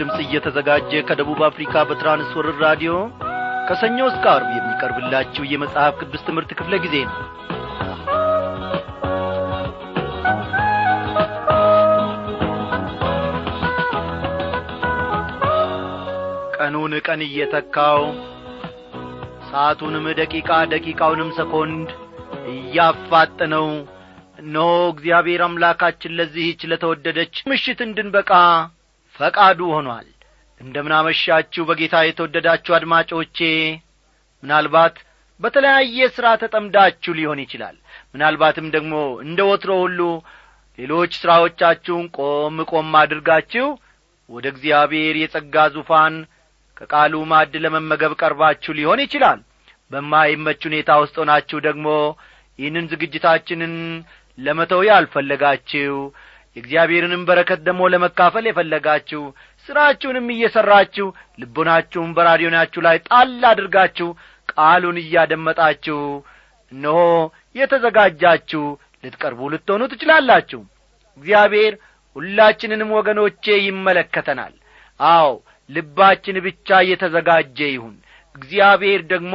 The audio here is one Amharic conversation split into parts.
ድምፅ እየተዘጋጀ ከደቡብ አፍሪካ በትራንስወርር ራዲዮ ከሰኞ እስከ አርብ የሚቀርብላችሁ የመጽሐፍ ቅዱስ ትምህርት ክፍለ ጊዜ ነው። ቀኑን ቀን እየተካው ሰዓቱንም ደቂቃ ደቂቃውንም ሰኮንድ እያፋጠነው እነሆ እግዚአብሔር አምላካችን ለዚህች ለተወደደች ምሽት እንድንበቃ ፈቃዱ ሆኗል። እንደምናመሻችሁ በጌታ የተወደዳችሁ አድማጮቼ። ምናልባት በተለያየ ሥራ ተጠምዳችሁ ሊሆን ይችላል። ምናልባትም ደግሞ እንደ ወትሮ ሁሉ ሌሎች ሥራዎቻችሁን ቆም ቆም አድርጋችሁ ወደ እግዚአብሔር የጸጋ ዙፋን ከቃሉ ማዕድ ለመመገብ ቀርባችሁ ሊሆን ይችላል። በማይመች ሁኔታ ውስጥ ሆናችሁ ደግሞ ይህንን ዝግጅታችንን ለመተው ያልፈለጋችሁ የእግዚአብሔርንም በረከት ደግሞ ለመካፈል የፈለጋችሁ ሥራችሁንም እየሠራችሁ ልቦናችሁን በራዲዮናችሁ ላይ ጣል አድርጋችሁ ቃሉን እያደመጣችሁ እነሆ የተዘጋጃችሁ ልትቀርቡ ልትሆኑ ትችላላችሁ። እግዚአብሔር ሁላችንንም ወገኖቼ ይመለከተናል። አዎ ልባችን ብቻ እየተዘጋጀ ይሁን። እግዚአብሔር ደግሞ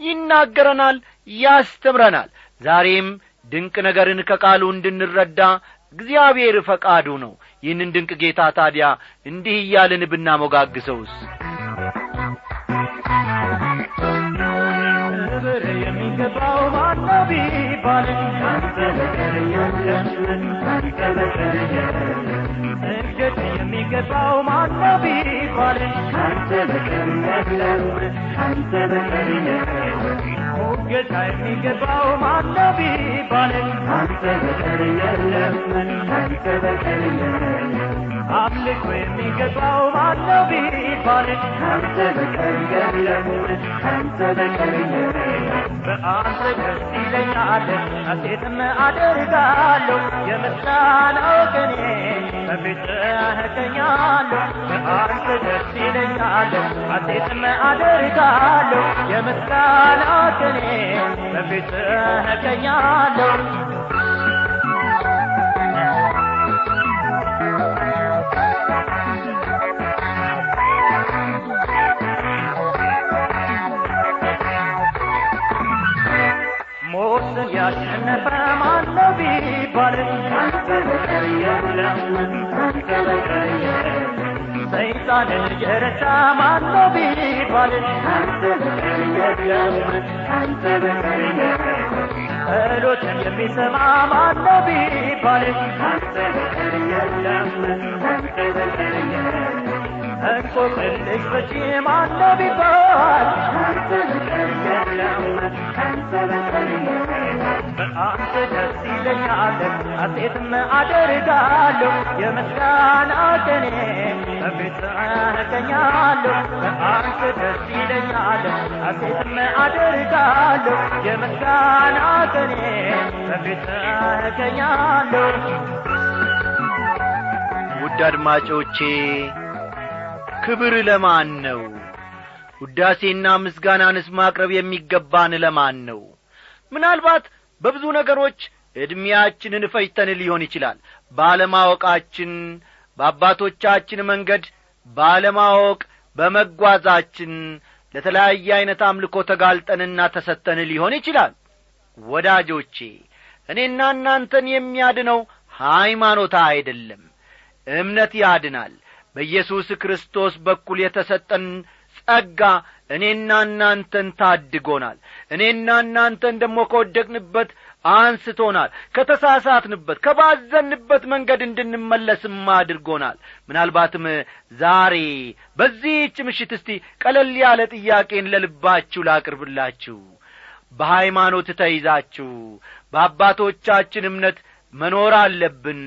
ይናገረናል ያስተምረናል። ዛሬም ድንቅ ነገርን ከቃሉ እንድንረዳ እግዚአብሔር ፈቃዱ ነው። ይህንን ድንቅ ጌታ ታዲያ እንዲህ እያልን ብናሞጋግሰውስ ክብር የሚገባው ሞገሳ የሚገባው ማነው ቢባል? ካንተ በቀር የለም ካንተ በቀር የለም አምልኮ የሚገባው ማነው ቢባል? ካንተ በቀር የለም ካንተ በቀር በአንተ ደስ ይለኛል ሐሴትም አደርጋለሁ። የምስጋናው ቅኔ በፊትህ እገኛለሁ በአንተ ደስ ይለኛል ሐሴትም አደርጋለሁ። የምስጋናው ቅኔ በፊትህ እገኛለሁ ያሸነፈ ማነው ቢባል ካንተ በቀር የለም ካንተ በቀር የለም ሰይጣንን ማነው ቢባል ካንተ በቀር የለም ካንተ በቀር የለም እንቆቅልሽ ፈቺ ማነው ቢባል ካንተ በቀር የለም ካንተ በቀር የለም በአንተ ደስ ይለኛል ሐሴትም አደርጋለሁ የምስጋና ቅኔ በፊትህ እገኛለሁ በአንተ ደስ ይለኛል ሐሴትም አደርጋለሁ የምስጋና ቅኔ በፊትህ እገኛለሁ ውድ አድማጮቼ ክብር ለማን ነው? ውዳሴና ምስጋናንስ ማቅረብ የሚገባን ለማን ነው? ምናልባት በብዙ ነገሮች ዕድሜያችንን ፈጅተን ሊሆን ይችላል። ባለማወቃችን በአባቶቻችን መንገድ ባለማወቅ በመጓዛችን ለተለያየ ዐይነት አምልኮ ተጋልጠንና ተሰተን ሊሆን ይችላል። ወዳጆቼ እኔና እናንተን የሚያድነው ሃይማኖታ አይደለም። እምነት ያድናል። በኢየሱስ ክርስቶስ በኩል የተሰጠን ጸጋ እኔና እናንተን ታድጎናል። እኔና እናንተን ደግሞ ከወደቅንበት አንስቶናል። ከተሳሳትንበት ከባዘንበት መንገድ እንድንመለስም አድርጎናል። ምናልባትም ዛሬ በዚህች ምሽት እስቲ ቀለል ያለ ጥያቄን ለልባችሁ ላቅርብላችሁ። በሃይማኖት ተይዛችሁ በአባቶቻችን እምነት መኖር አለብን።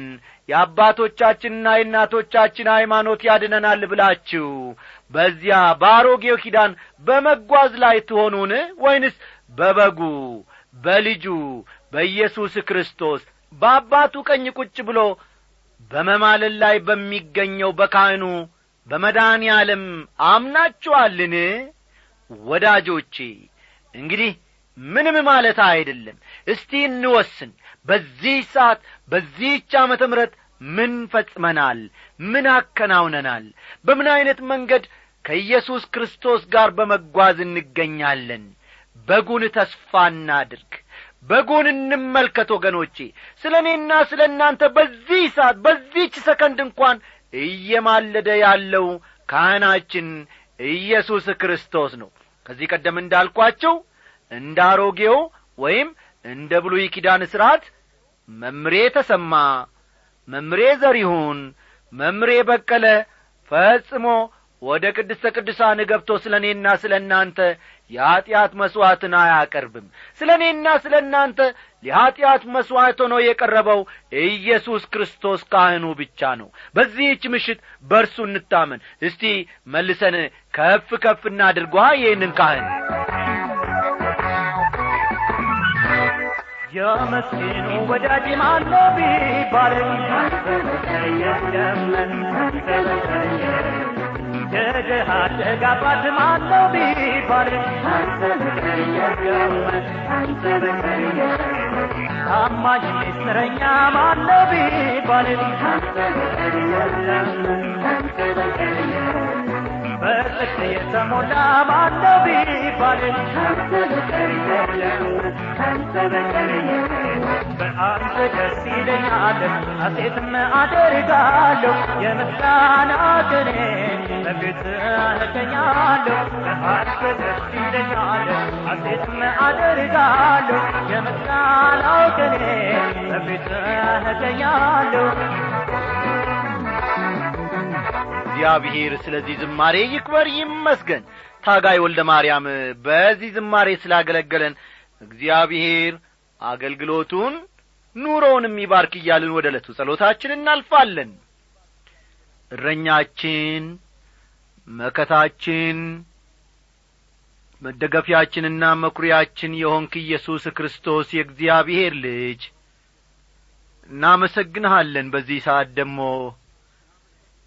የአባቶቻችንና የእናቶቻችን ሃይማኖት ያድነናል ብላችሁ በዚያ በአሮጌው ኪዳን በመጓዝ ላይ ትሆኑን? ወይንስ በበጉ በልጁ በኢየሱስ ክርስቶስ በአባቱ ቀኝ ቁጭ ብሎ በመማለል ላይ በሚገኘው በካህኑ በመድኃኔ ዓለም አምናችኋልን? ወዳጆቼ እንግዲህ ምንም ማለት አይደለም። እስቲ እንወስን በዚህ ሰዓት በዚህች ዓመተ ምሕረት ምን ፈጽመናል? ምን አከናውነናል? በምን ዐይነት መንገድ ከኢየሱስ ክርስቶስ ጋር በመጓዝ እንገኛለን? በጉን ተስፋ እናድርግ። በጉን እንመልከት ወገኖቼ። ስለ እኔና ስለ እናንተ በዚህ ሰዓት በዚህች ሰከንድ እንኳን እየማለደ ያለው ካህናችን ኢየሱስ ክርስቶስ ነው። ከዚህ ቀደም እንዳልኳቸው እንደ አሮጌው ወይም እንደ ብሉይ ኪዳን ሥርዓት መምሬ ተሰማ መምሬ ዘሪሁን መምሬ በቀለ ፈጽሞ ወደ ቅድስተ ቅዱሳን ገብቶ ስለ እኔና ስለ እናንተ የኀጢአት መሥዋዕትን አያቀርብም። ስለ እኔና ስለ እናንተ የኀጢአት መሥዋዕት ሆኖ የቀረበው ኢየሱስ ክርስቶስ ካህኑ ብቻ ነው። በዚህች ምሽት በእርሱ እንታመን። እስቲ መልሰን ከፍ ከፍ እናድርጓ ይህንን ካህን የመስኪኑ ወዳጅ ማነው ቢባለኝ የለምን የድሃ ደግ አባት ማነው ቢባለኝ ታማኝ ምስጢረኛ ማነው ቢባለኝ በጽድቅ የተሞላ ማነው ቢባለኝ በአንተ ደስ ይለኛል ሐሴትም አደርጋለሁ የምስጋና ቅኔ በፊትህ እገኛለሁ በአንተ ደስ ይለኛል ሐሴትም አደርጋለሁ የምስጋና ቅኔ በፊትህ እገኛለሁ እግዚአብሔር ስለዚህ ዝማሬ ይክበር ይመስገን። ታጋይ ወልደ ማርያም በዚህ ዝማሬ ስላገለገለን እግዚአብሔር አገልግሎቱን ኑሮውንም ይባርክ እያልን ወደ ዕለቱ ጸሎታችን እናልፋለን። እረኛችን መከታችን መደገፊያችንና መኩሪያችን የሆንክ ኢየሱስ ክርስቶስ የእግዚአብሔር ልጅ። እናመሰግንሃለን። በዚህ ሰዓት ደግሞ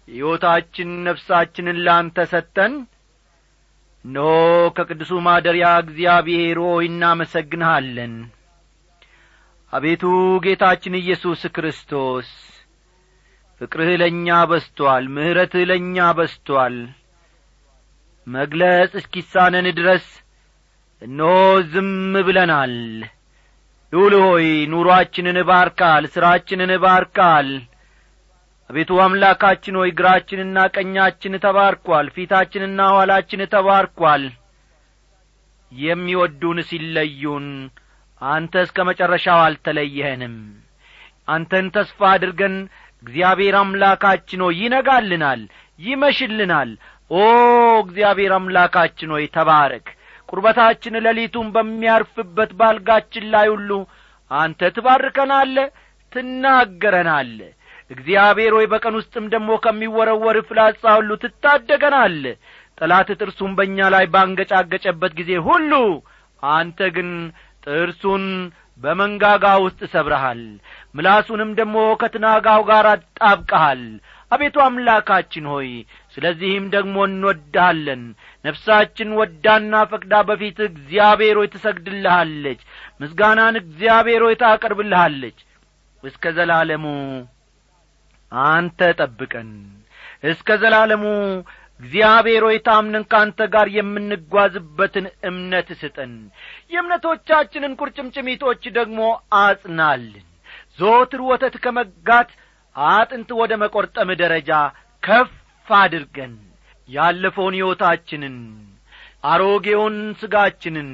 ሕይወታችን ነፍሳችንን ላንተ ሰጠን። እነሆ ከቅዱሱ ማደሪያ እግዚአብሔር ሆይ እናመሰግንሃለን። አቤቱ ጌታችን ኢየሱስ ክርስቶስ ፍቅርህ ለእኛ በስቶአል ምሕረትህ ለእኛ በስቶአል መግለጽ እስኪሳነን ድረስ እነሆ ዝም ብለናል። ልዑል ሆይ ኑሮአችንን ባርካል ሥራችንን ባርካል አቤቱ አምላካችን ሆይ ግራችንና ቀኛችን ተባርኳል ፊታችንና ኋላችን ተባርኳል። የሚወዱን ሲለዩን አንተ እስከ መጨረሻው አልተለየኸንም አንተን ተስፋ አድርገን እግዚአብሔር አምላካችን ሆይ ይነጋልናል ይመሽልናል። ኦ እግዚአብሔር አምላካችን ሆይ ተባረክ። ቁርበታችን ሌሊቱን በሚያርፍበት ባልጋችን ላይ ሁሉ አንተ ትባርከናለ ትናገረናለ እግዚአብሔር ሆይ በቀን ውስጥም ደግሞ ከሚወረወር ፍላጻ ሁሉ ትታደገናል። ጠላት ጥርሱን በእኛ ላይ ባንገጫገጨበት ጊዜ ሁሉ አንተ ግን ጥርሱን በመንጋጋ ውስጥ ሰብረሃል። ምላሱንም ደግሞ ከትናጋው ጋር አጣብቀሃል። አቤቱ አምላካችን ሆይ ስለዚህም ደግሞ እንወድሃለን። ነፍሳችን ወዳና ፈቅዳ በፊት እግዚአብሔር ሆይ ትሰግድልሃለች። ምስጋናን እግዚአብሔር ሆይ ታቀርብልሃለች። እስከ ዘላለሙ አንተ ጠብቀን። እስከ ዘላለሙ እግዚአብሔር ሆይ ታምነን ከአንተ ጋር የምንጓዝበትን እምነት ስጠን። የእምነቶቻችንን ቁርጭምጭሚቶች ደግሞ አጽናልን። ዞትር ወተት ከመጋት አጥንት ወደ መቈርጠም ደረጃ ከፍ አድርገን። ያለፈውን ሕይወታችንን አሮጌውን ሥጋችንን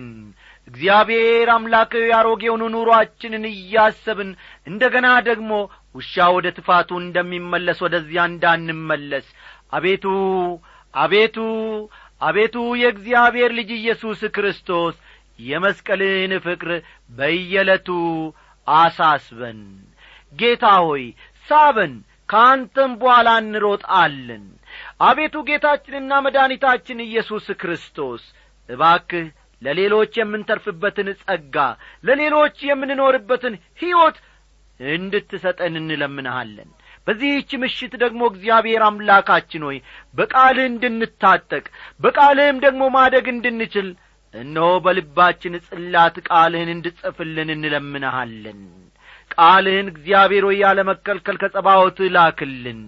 እግዚአብሔር አምላካዊ አሮጌውን ኑሮአችንን እያሰብን እንደ ገና ደግሞ ውሻ ወደ ትፋቱ እንደሚመለስ ወደዚያ እንዳንመለስ። አቤቱ አቤቱ አቤቱ የእግዚአብሔር ልጅ ኢየሱስ ክርስቶስ የመስቀልን ፍቅር በየዕለቱ አሳስበን። ጌታ ሆይ ሳበን ከአንተም በኋላ እንሮጣለን። አቤቱ ጌታችንና መድኃኒታችን ኢየሱስ ክርስቶስ እባክህ ለሌሎች የምንተርፍበትን ጸጋ ለሌሎች የምንኖርበትን ሕይወት እንድትሰጠን እንለምንሃለን። በዚህች ምሽት ደግሞ እግዚአብሔር አምላካችን ሆይ በቃልህ እንድንታጠቅ በቃልህም ደግሞ ማደግ እንድንችል እነሆ በልባችን ጽላት ቃልህን እንድጽፍልን እንለምንሃለን። ቃልህን እግዚአብሔር ሆይ ያለመከልከል ከጸባዖት ላክልን።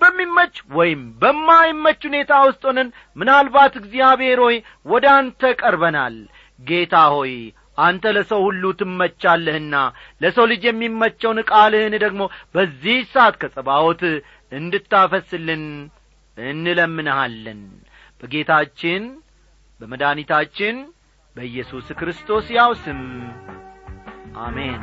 በሚመች ወይም በማይመች ሁኔታ ውስጥ ሆነን ምናልባት እግዚአብሔር ሆይ ወደ አንተ ቀርበናል። ጌታ ሆይ አንተ ለሰው ሁሉ ትመቻለህና ለሰው ልጅ የሚመቸውን ቃልህን ደግሞ በዚህ ሰዓት ከጸባዖት እንድታፈስልን እንለምንሃለን። በጌታችን በመድኒታችን በኢየሱስ ክርስቶስ ያው ስም አሜን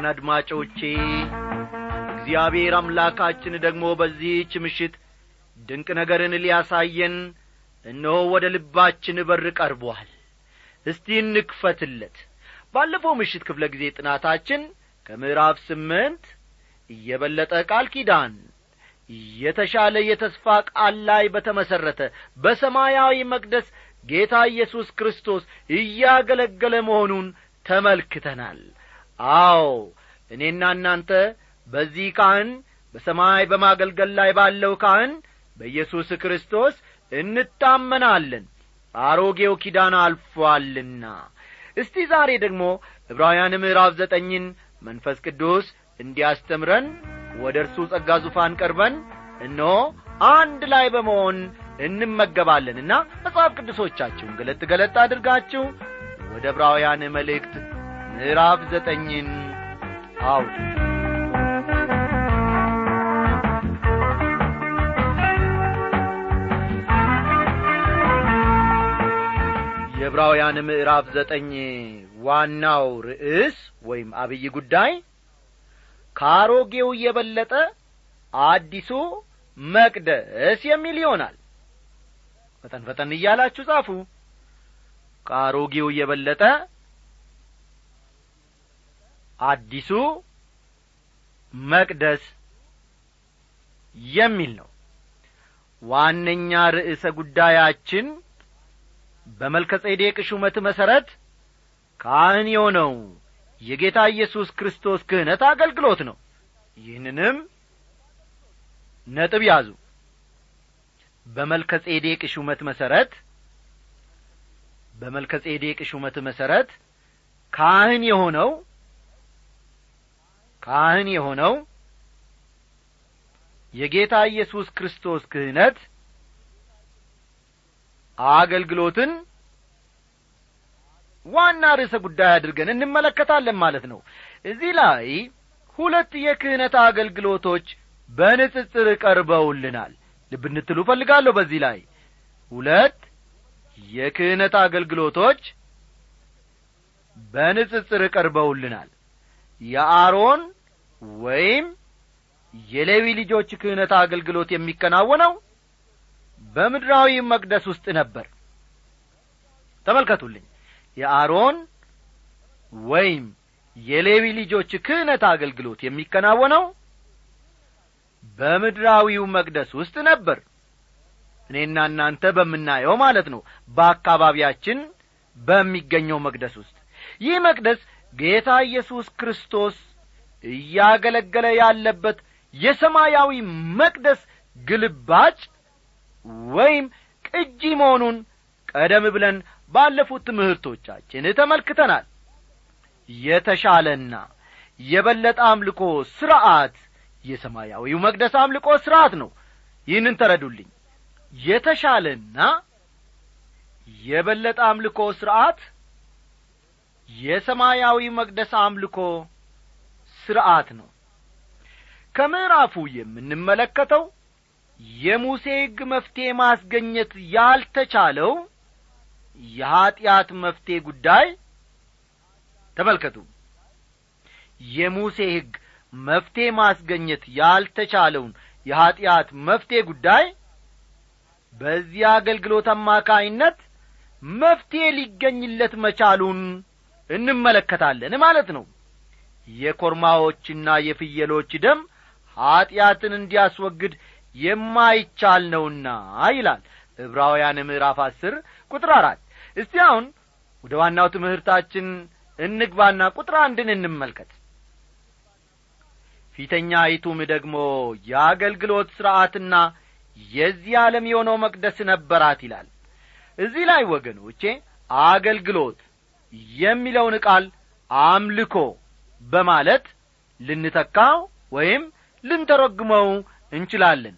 ክቡራን አድማጮቼ። እግዚአብሔር አምላካችን ደግሞ በዚህች ምሽት ድንቅ ነገርን ሊያሳየን እነሆ ወደ ልባችን በር ቀርቧል። እስቲ እንክፈትለት። ባለፈው ምሽት ክፍለ ጊዜ ጥናታችን ከምዕራፍ ስምንት እየበለጠ ቃል ኪዳን የተሻለ የተስፋ ቃል ላይ በተመሠረተ በሰማያዊ መቅደስ ጌታ ኢየሱስ ክርስቶስ እያገለገለ መሆኑን ተመልክተናል አዎ እኔና እናንተ በዚህ ካህን በሰማይ በማገልገል ላይ ባለው ካህን በኢየሱስ ክርስቶስ እንታመናለን። አሮጌው ኪዳን አልፎአልና እስቲ ዛሬ ደግሞ ዕብራውያን ምዕራፍ ዘጠኝን መንፈስ ቅዱስ እንዲያስተምረን ወደ እርሱ ጸጋ ዙፋን ቀርበን እነሆ አንድ ላይ በመሆን እንመገባለንና መጽሐፍ ቅዱሶቻችሁን ገለጥ ገለጥ አድርጋችሁ ወደ ዕብራውያን መልእክት ምዕራፍ ዘጠኝን አውጡ የዕብራውያን ምዕራፍ ዘጠኝ ዋናው ርዕስ ወይም አብይ ጉዳይ ከአሮጌው የበለጠ አዲሱ መቅደስ የሚል ይሆናል። ፈጠን ፈጠን እያላችሁ ጻፉ። ከአሮጌው የበለጠ አዲሱ መቅደስ የሚል ነው። ዋነኛ ርዕሰ ጉዳያችን በመልከ ጼዴቅ ሹመት መሠረት ካህን የሆነው የጌታ ኢየሱስ ክርስቶስ ክህነት አገልግሎት ነው። ይህንንም ነጥብ ያዙ። በመልከ ጼዴቅ ሹመት መሠረት በመልከ ጼዴቅ ሹመት መሠረት ካህን የሆነው ካህን የሆነው የጌታ ኢየሱስ ክርስቶስ ክህነት አገልግሎትን ዋና ርዕሰ ጉዳይ አድርገን እንመለከታለን ማለት ነው። እዚህ ላይ ሁለት የክህነት አገልግሎቶች በንጽጽር ቀርበውልናል። ልብ እንትሉ እፈልጋለሁ በዚህ ላይ። ሁለት የክህነት አገልግሎቶች በንጽጽር ቀርበውልናል የአሮን ወይም የሌዊ ልጆች ክህነት አገልግሎት የሚከናወነው በምድራዊ መቅደስ ውስጥ ነበር። ተመልከቱልኝ። የአሮን ወይም የሌዊ ልጆች ክህነት አገልግሎት የሚከናወነው በምድራዊው መቅደስ ውስጥ ነበር። እኔና እናንተ በምናየው ማለት ነው በአካባቢያችን በሚገኘው መቅደስ ውስጥ። ይህ መቅደስ ጌታ ኢየሱስ ክርስቶስ እያገለገለ ያለበት የሰማያዊ መቅደስ ግልባጭ ወይም ቅጂ መሆኑን ቀደም ብለን ባለፉት ትምህርቶቻችን ተመልክተናል። የተሻለና የበለጠ አምልኮ ሥርዐት የሰማያዊው መቅደስ አምልኮ ሥርዐት ነው። ይህንን ተረዱልኝ። የተሻለና የበለጠ አምልኮ ሥርዐት የሰማያዊ መቅደስ አምልኮ ሥርዐት ነው። ከምዕራፉ የምንመለከተው የሙሴ ሕግ መፍትሔ ማስገኘት ያልተቻለው የኀጢአት መፍትሔ ጉዳይ። ተመልከቱ። የሙሴ ሕግ መፍትሔ ማስገኘት ያልተቻለውን የኀጢአት መፍትሔ ጉዳይ በዚህ አገልግሎት አማካይነት መፍትሔ ሊገኝለት መቻሉን እንመለከታለን ማለት ነው። የኮርማዎችና የፍየሎች ደም ኀጢአትን እንዲያስወግድ የማይቻል ነውና ይላል። ዕብራውያን ምዕራፍ አስር ቁጥር አራት። እስቲ አሁን ወደ ዋናው ትምህርታችን እንግባና ቁጥር አንድን እንመልከት። ፊተኛይቱም ደግሞ የአገልግሎት ሥርዓትና የዚህ ዓለም የሆነው መቅደስ ነበራት ይላል። እዚህ ላይ ወገኖቼ አገልግሎት የሚለውን ቃል አምልኮ በማለት ልንተካው ወይም ልንተረጉመው እንችላለን።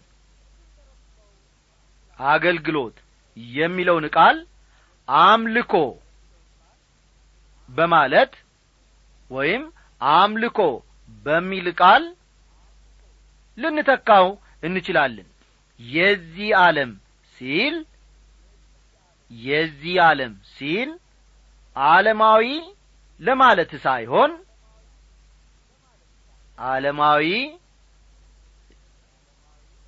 አገልግሎት የሚለውን ቃል አምልኮ በማለት ወይም አምልኮ በሚል ቃል ልንተካው እንችላለን። የዚህ ዓለም ሲል የዚህ ዓለም ሲል ዓለማዊ ለማለት ሳይሆን ዓለማዊ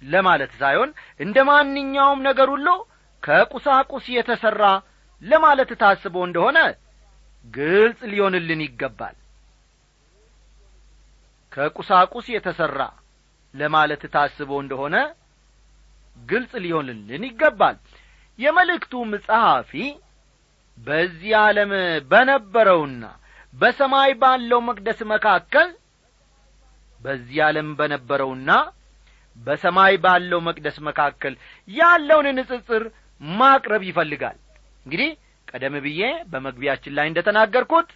ለማለት ሳይሆን እንደ ማንኛውም ነገር ሁሉ ከቁሳቁስ የተሠራ ለማለት ታስቦ እንደሆነ ግልጽ ሊሆንልን ይገባል። ከቁሳቁስ የተሠራ ለማለት ታስቦ እንደሆነ ግልጽ ሊሆንልን ይገባል። የመልእክቱም ጸሐፊ በዚህ ዓለም በነበረውና በሰማይ ባለው መቅደስ መካከል በዚህ ዓለም በነበረውና በሰማይ ባለው መቅደስ መካከል ያለውን ንጽጽር ማቅረብ ይፈልጋል። እንግዲህ ቀደም ብዬ በመግቢያችን ላይ እንደ ተናገርኩት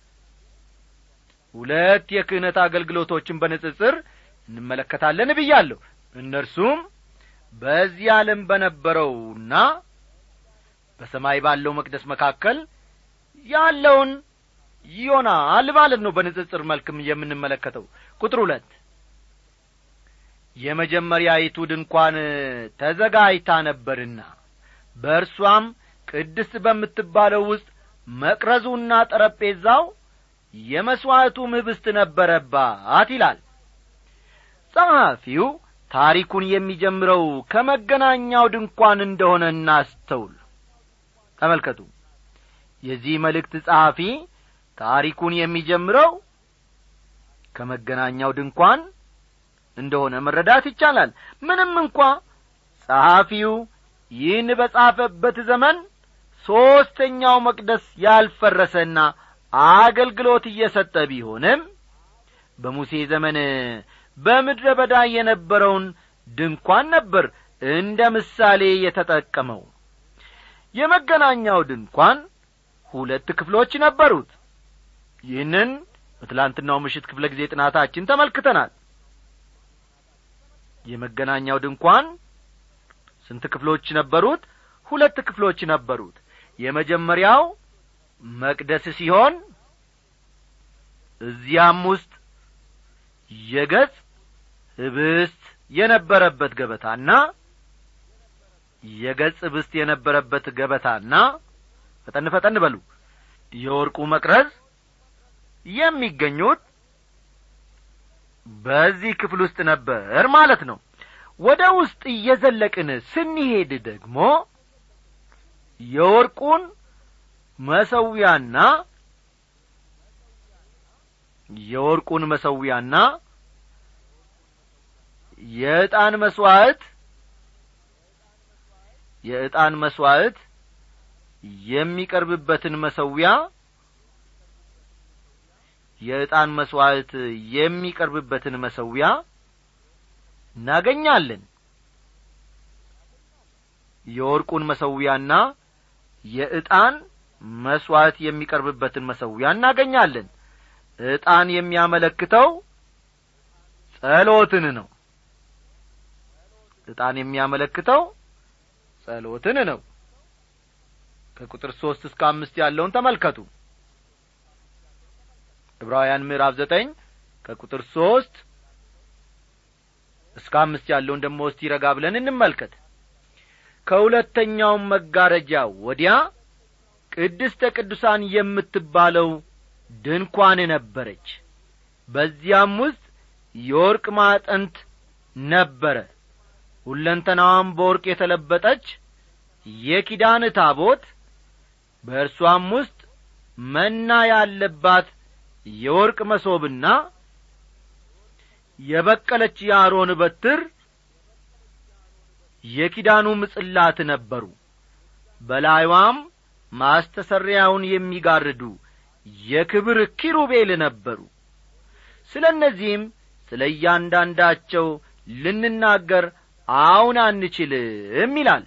ሁለት የክህነት አገልግሎቶችን በንጽጽር እንመለከታለን ብያለሁ። እነርሱም በዚህ ዓለም በነበረውና በሰማይ ባለው መቅደስ መካከል ያለውን ይሆናል ማለት ነው። በንጽጽር መልክም የምንመለከተው ቁጥር ሁለት የመጀመሪያይቱ ድንኳን ተዘጋጅታ ነበርና በእርሷም ቅድስት በምትባለው ውስጥ መቅረዙና ጠረጴዛው የመሥዋዕቱም ህብስት ነበረባት ይላል። ጸሐፊው ታሪኩን የሚጀምረው ከመገናኛው ድንኳን እንደሆነ እናስተውል ተመልከቱ። የዚህ መልእክት ጸሐፊ ታሪኩን የሚጀምረው ከመገናኛው ድንኳን እንደሆነ መረዳት ይቻላል። ምንም እንኳ ጸሐፊው ይህን በጻፈበት ዘመን ሦስተኛው መቅደስ ያልፈረሰና አገልግሎት እየሰጠ ቢሆንም በሙሴ ዘመን በምድረ በዳ የነበረውን ድንኳን ነበር እንደ ምሳሌ የተጠቀመው የመገናኛው ድንኳን ሁለት ክፍሎች ነበሩት። ይህንን በትላንትናው ምሽት ክፍለ ጊዜ ጥናታችን ተመልክተናል። የመገናኛው ድንኳን ስንት ክፍሎች ነበሩት? ሁለት ክፍሎች ነበሩት። የመጀመሪያው መቅደስ ሲሆን እዚያም ውስጥ የገጽ ህብስት የነበረበት ገበታና የገጽ ብስት የነበረበት ገበታና ፈጠን ፈጠን በሉ። የወርቁ መቅረዝ የሚገኙት በዚህ ክፍል ውስጥ ነበር ማለት ነው። ወደ ውስጥ እየዘለቅን ስንሄድ ደግሞ የወርቁን መሰዊያና የወርቁን መሰዊያና የዕጣን መሥዋዕት የዕጣን መሥዋዕት የሚቀርብበትን መሰዊያ የዕጣን መሥዋዕት የሚቀርብበትን መሰዊያ እናገኛለን። የወርቁን መሰዊያና የዕጣን መሥዋዕት የሚቀርብበትን መሰዊያ እናገኛለን። ዕጣን የሚያመለክተው ጸሎትን ነው። ዕጣን የሚያመለክተው ጸሎትን ነው። ከቁጥር ሦስት እስከ አምስት ያለውን ተመልከቱ። ዕብራውያን ምዕራፍ ዘጠኝ ከቁጥር ሦስት እስከ አምስት ያለውን ደሞ እስቲ ረጋ ብለን እንመልከት። ከሁለተኛውም መጋረጃ ወዲያ ቅድስተ ቅዱሳን የምትባለው ድንኳን ነበረች። በዚያም ውስጥ የወርቅ ማጠንት ነበረ ሁለንተናዋም በወርቅ የተለበጠች የኪዳን ታቦት በእርሷም ውስጥ መና ያለባት የወርቅ መሶብና የበቀለች የአሮን በትር የኪዳኑ ምጽላት ነበሩ። በላይዋም ማስተሰሪያውን የሚጋርዱ የክብር ኪሩቤል ነበሩ። ስለ እነዚህም ስለ እያንዳንዳቸው ልንናገር አሁን አንችልም ይላል።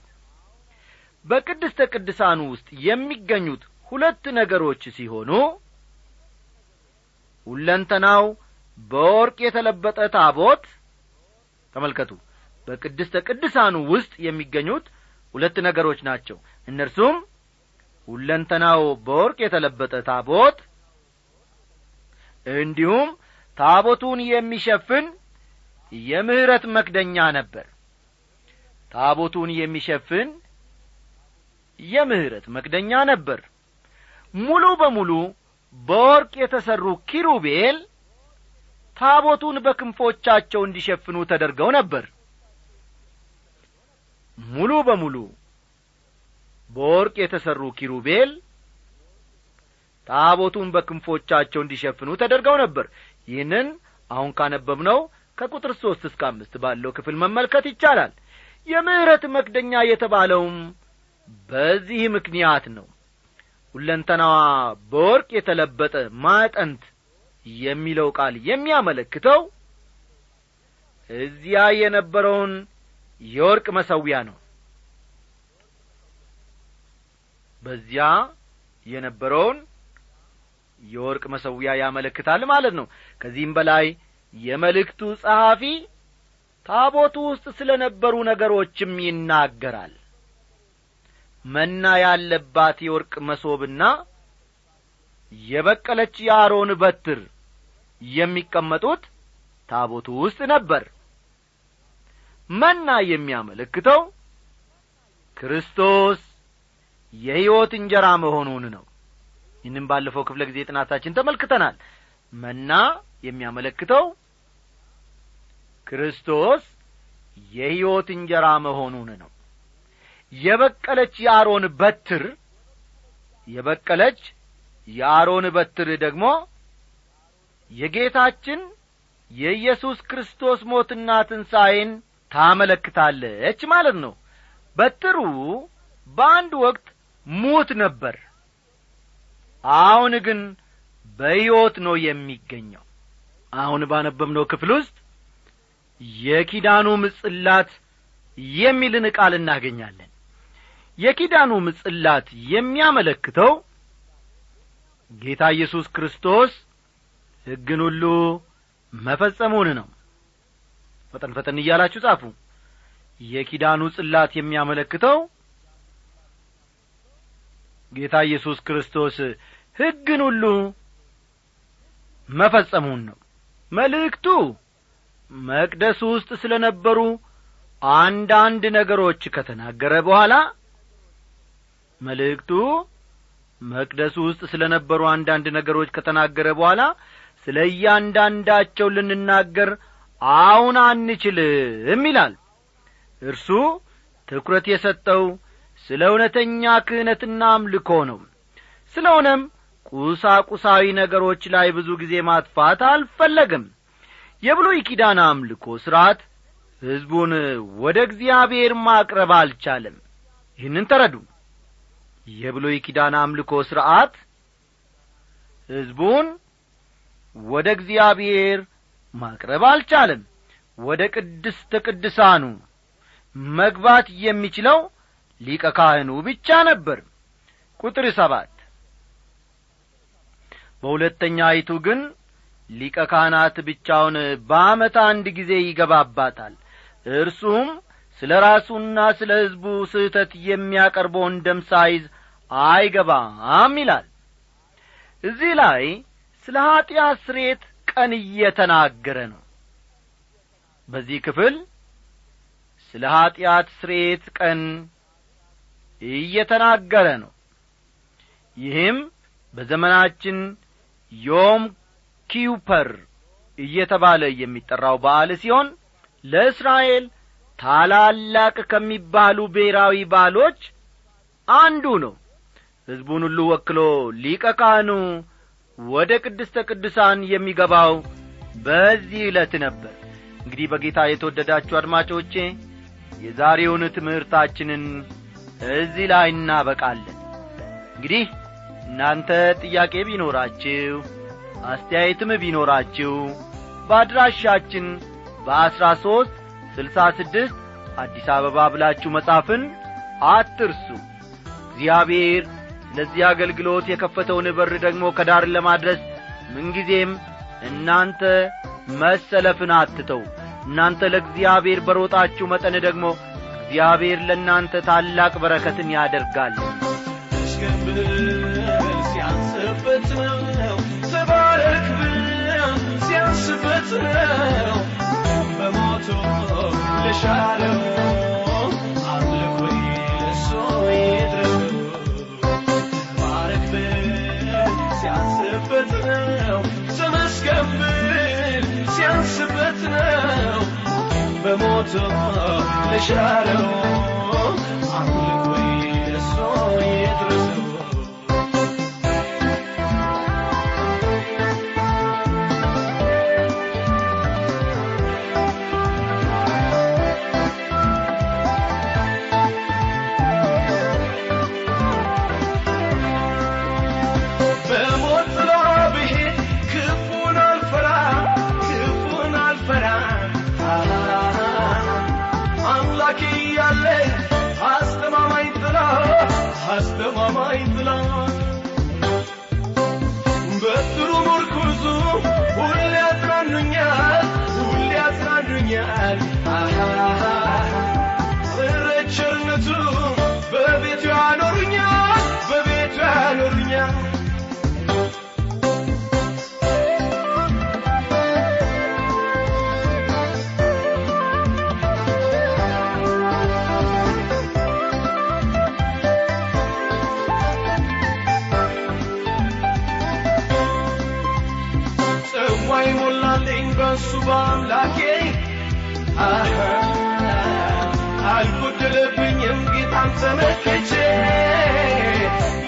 በቅድስተ ቅድሳኑ ውስጥ የሚገኙት ሁለት ነገሮች ሲሆኑ ሁለንተናው በወርቅ የተለበጠ ታቦት ተመልከቱ በቅድስተ ቅድሳኑ ውስጥ የሚገኙት ሁለት ነገሮች ናቸው። እነርሱም ሁለንተናው በወርቅ የተለበጠ ታቦት እንዲሁም ታቦቱን የሚሸፍን የምህረት መክደኛ ነበር ታቦቱን የሚሸፍን የምህረት መክደኛ ነበር። ሙሉ በሙሉ በወርቅ የተሠሩ ኪሩቤል ታቦቱን በክንፎቻቸው እንዲሸፍኑ ተደርገው ነበር። ሙሉ በሙሉ በወርቅ የተሠሩ ኪሩቤል ታቦቱን በክንፎቻቸው እንዲሸፍኑ ተደርገው ነበር። ይህንን አሁን ካነበብነው ከቁጥር ሦስት እስከ አምስት ባለው ክፍል መመልከት ይቻላል የምሕረት መክደኛ የተባለውም በዚህ ምክንያት ነው። ሁለንተናዋ በወርቅ የተለበጠ ማጠንት የሚለው ቃል የሚያመለክተው እዚያ የነበረውን የወርቅ መሰዊያ ነው። በዚያ የነበረውን የወርቅ መሰዊያ ያመለክታል ማለት ነው። ከዚህም በላይ የመልእክቱ ጸሐፊ ታቦቱ ውስጥ ስለ ነበሩ ነገሮችም ይናገራል። መና ያለባት የወርቅ መሶብና የበቀለች የአሮን በትር የሚቀመጡት ታቦቱ ውስጥ ነበር። መና የሚያመለክተው ክርስቶስ የሕይወት እንጀራ መሆኑን ነው። ይህንም ባለፈው ክፍለ ጊዜ ጥናታችን ተመልክተናል። መና የሚያመለክተው ክርስቶስ የሕይወት እንጀራ መሆኑን ነው። የበቀለች የአሮን በትር የበቀለች የአሮን በትር ደግሞ የጌታችን የኢየሱስ ክርስቶስ ሞትና ትንሣኤን ታመለክታለች ማለት ነው። በትሩ በአንድ ወቅት ሙት ነበር። አሁን ግን በሕይወት ነው የሚገኘው። አሁን ባነበብነው ክፍል ውስጥ የኪዳኑ ምጽላት የሚልን ቃል እናገኛለን። የኪዳኑ ምጽላት የሚያመለክተው ጌታ ኢየሱስ ክርስቶስ ሕግን ሁሉ መፈጸሙን ነው። ፈጠን ፈጠን እያላችሁ ጻፉ። የኪዳኑ ጽላት የሚያመለክተው ጌታ ኢየሱስ ክርስቶስ ሕግን ሁሉ መፈጸሙን ነው። መልእክቱ መቅደሱ ውስጥ ስለ ነበሩ አንዳንድ ነገሮች ከተናገረ በኋላ መልእክቱ መቅደሱ ውስጥ ስለ ነበሩ አንዳንድ ነገሮች ከተናገረ በኋላ ስለ እያንዳንዳቸው ልንናገር አሁን አንችልም ይላል። እርሱ ትኩረት የሰጠው ስለ እውነተኛ ክህነትና አምልኮ ነው። ስለሆነም ቁሳቁሳዊ ነገሮች ላይ ብዙ ጊዜ ማጥፋት አልፈለግም የብሉይ ኪዳን አምልኮ ሥርዓት ሕዝቡን ወደ እግዚአብሔር ማቅረብ አልቻለም። ይህንን ተረዱ። የብሉይ ኪዳን አምልኮ ሥርዓት ሕዝቡን ወደ እግዚአብሔር ማቅረብ አልቻለም። ወደ ቅድስተ ቅድሳኑ መግባት የሚችለው ሊቀ ካህኑ ብቻ ነበር። ቁጥር ሰባት በሁለተኛ አይቱ ግን ሊቀ ካህናት ብቻውን በአመት አንድ ጊዜ ይገባባታል። እርሱም ስለ ራሱና ስለ ሕዝቡ ስህተት የሚያቀርበውን ደም ሳይዝ አይገባም ይላል። እዚህ ላይ ስለ ኀጢአት ስርየት ቀን እየተናገረ ነው። በዚህ ክፍል ስለ ኀጢአት ስርየት ቀን እየተናገረ ነው። ይህም በዘመናችን ዮም ኪውፐር እየተባለ የሚጠራው በዓል ሲሆን ለእስራኤል ታላላቅ ከሚባሉ ብሔራዊ በዓሎች አንዱ ነው። ሕዝቡን ሁሉ ወክሎ ሊቀ ካህኑ ወደ ቅድስተ ቅዱሳን የሚገባው በዚህ ዕለት ነበር። እንግዲህ በጌታ የተወደዳችሁ አድማጮቼ የዛሬውን ትምህርታችንን እዚህ ላይ እናበቃለን። እንግዲህ እናንተ ጥያቄ ቢኖራችሁ አስተያየትም ቢኖራችሁ በአድራሻችን በአስራ ሦስት ስልሳ ስድስት አዲስ አበባ ብላችሁ መጻፍን አትርሱ። እግዚአብሔር ስለዚህ አገልግሎት የከፈተውን በር ደግሞ ከዳር ለማድረስ ምንጊዜም እናንተ መሰለፍን አትተው። እናንተ ለእግዚአብሔር በሮጣችሁ መጠን ደግሞ እግዚአብሔር ለእናንተ ታላቅ በረከትን ያደርጋል ሲያንስበት ነው በሞቱ ለሻለው አምልኮ ለሱ ይድረስ ተባረክ ብል ሲያንስበት ነው በሱ በአምላኬ አልጎደለብኝም ጌታን ተመልክቼ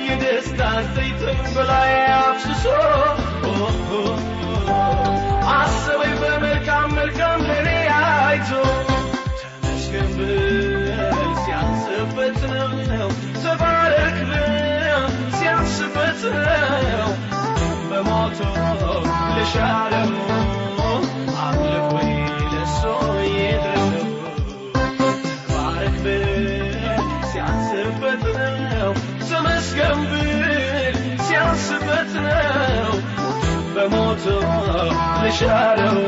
የደስታ ዘይትን በላይ አፍስሶ አሰበኝ በመልካም መልካም ለእኔ አይቶ። ተመስገን ተባረክ ብል ነው። በሞቱ ለሻለው በሞቱ ለሻለው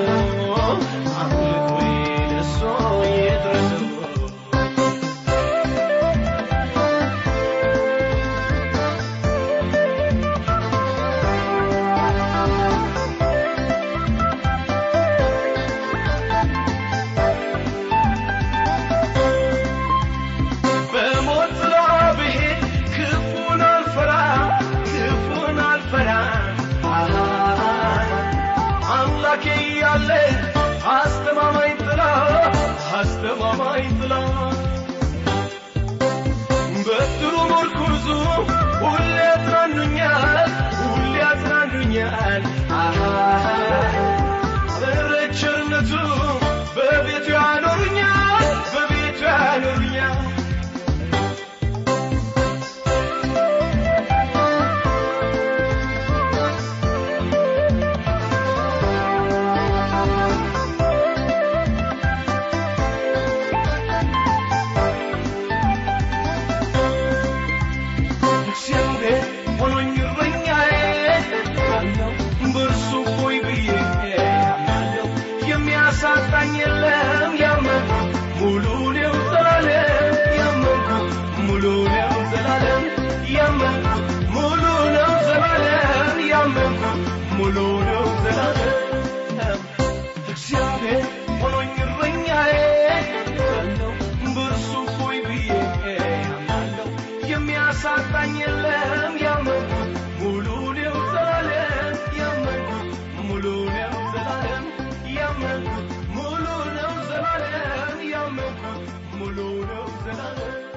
Another.